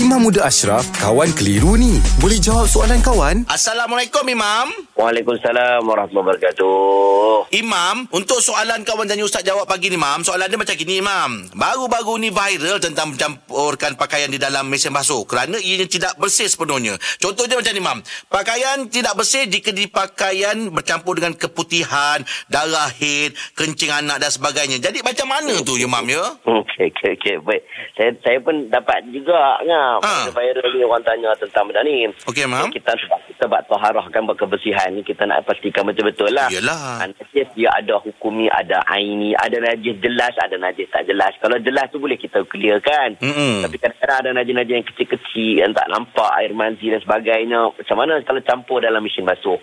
Imam Muda Ashraf, kawan keliru ni. Boleh jawab soalan kawan? Assalamualaikum Imam. Waalaikumsalam warahmatullahi wabarakatuh. Imam, untuk soalan kawan tanya Ustaz jawab pagi ni Imam, soalan dia macam gini Imam. Baru-baru ni viral tentang mencampurkan pakaian di dalam mesin basuh kerana ianya tidak bersih sepenuhnya. Contohnya macam ni Imam. Pakaian tidak bersih jika dipakaian bercampur dengan keputihan, darah haid, kencing anak dan sebagainya. Jadi macam mana tu Imam ya? Okey, okey, okey. Baik. Saya saya pun dapat juga ngap. Ha. Viral ni orang tanya tentang benda ni. Okey Imam. Kita sebab kita buat taharahkan buat kebersihan ni kita nak pastikan betul-betul lah. Yelah. Ha, Najis dia ada hukumi, ada aini, ada najis jelas, ada najis tak jelas. Kalau jelas tu boleh kita clearkan. Mm-mm. Tapi kadang-kadang ada najis-najis yang kecil-kecil yang tak nampak air manzi dan sebagainya. Macam mana kalau campur dalam mesin basuh?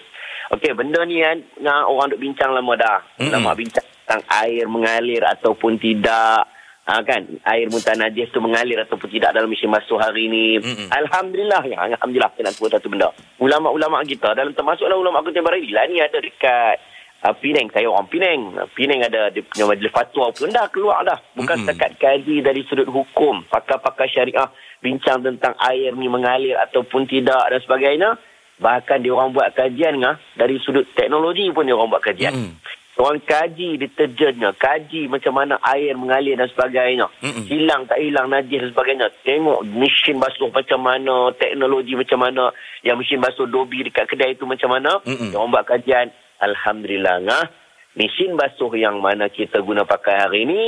Okey, benda ni kan dengan orang duk bincang lama dah. Mm-mm. Lama bincang tentang air mengalir ataupun tidak. Ha, kan? Air muntah najis tu mengalir ataupun tidak dalam mesin basuh hari ni. Mm-mm. Alhamdulillah. Ya Alhamdulillah nak sebut satu benda. Ulama-ulama kita dalam termasuklah ulama kontemporari lah ni ada dekat uh, Penang. Saya orang Penang. Penang ada dia punya majlis fatwa pun dah keluar dah. Bukan Mm-mm. setakat kaji dari sudut hukum pakar-pakar syariah bincang tentang air ni mengalir ataupun tidak dan sebagainya. Bahkan dia orang buat kajian ngah dari sudut teknologi pun dia orang buat kajian. Mm-mm. Orang kaji deterjennya, kaji macam mana air mengalir dan sebagainya. Mm-mm. Hilang tak hilang najis dan sebagainya. Tengok mesin basuh macam mana, teknologi macam mana, yang mesin basuh dobi dekat kedai itu macam mana. Mm-mm. Orang buat kajian, Alhamdulillah ngah, mesin basuh yang mana kita guna pakai hari ini,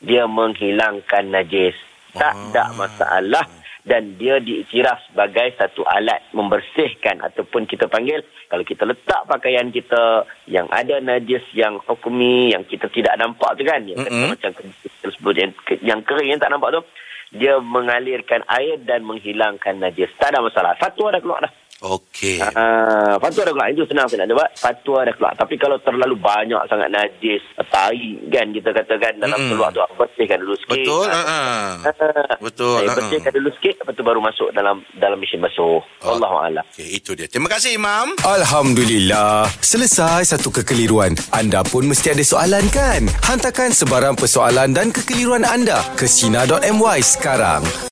dia menghilangkan najis. Tak Ah. ada masalah dan dia diiktiraf sebagai satu alat membersihkan ataupun kita panggil kalau kita letak pakaian kita yang ada najis yang hukumi yang kita tidak nampak tu kan yang Mm-mm. macam kita sebut yang, yang kering yang tak nampak tu dia mengalirkan air dan menghilangkan najis. Tak ada masalah. Fatwa dah keluar dah Okey. Ah, fatwa dah keluar. Itu senang saya nak jawab. Fatwa dah keluar. Tapi kalau terlalu banyak sangat najis, tai kan kita katakan dalam Mm-mm. keluar tu, bersihkan dulu sikit. Betul. Ah, Ha. Betul, Saya ha. bersihkan dulu sikit, lepas tu baru masuk dalam dalam mesin basuh. Oh. Allah. Okey, itu dia. Terima kasih Imam. Alhamdulillah. Selesai satu kekeliruan. Anda pun mesti ada soalan kan? Hantarkan sebarang persoalan dan kekeliruan anda ke Sina.my sekarang.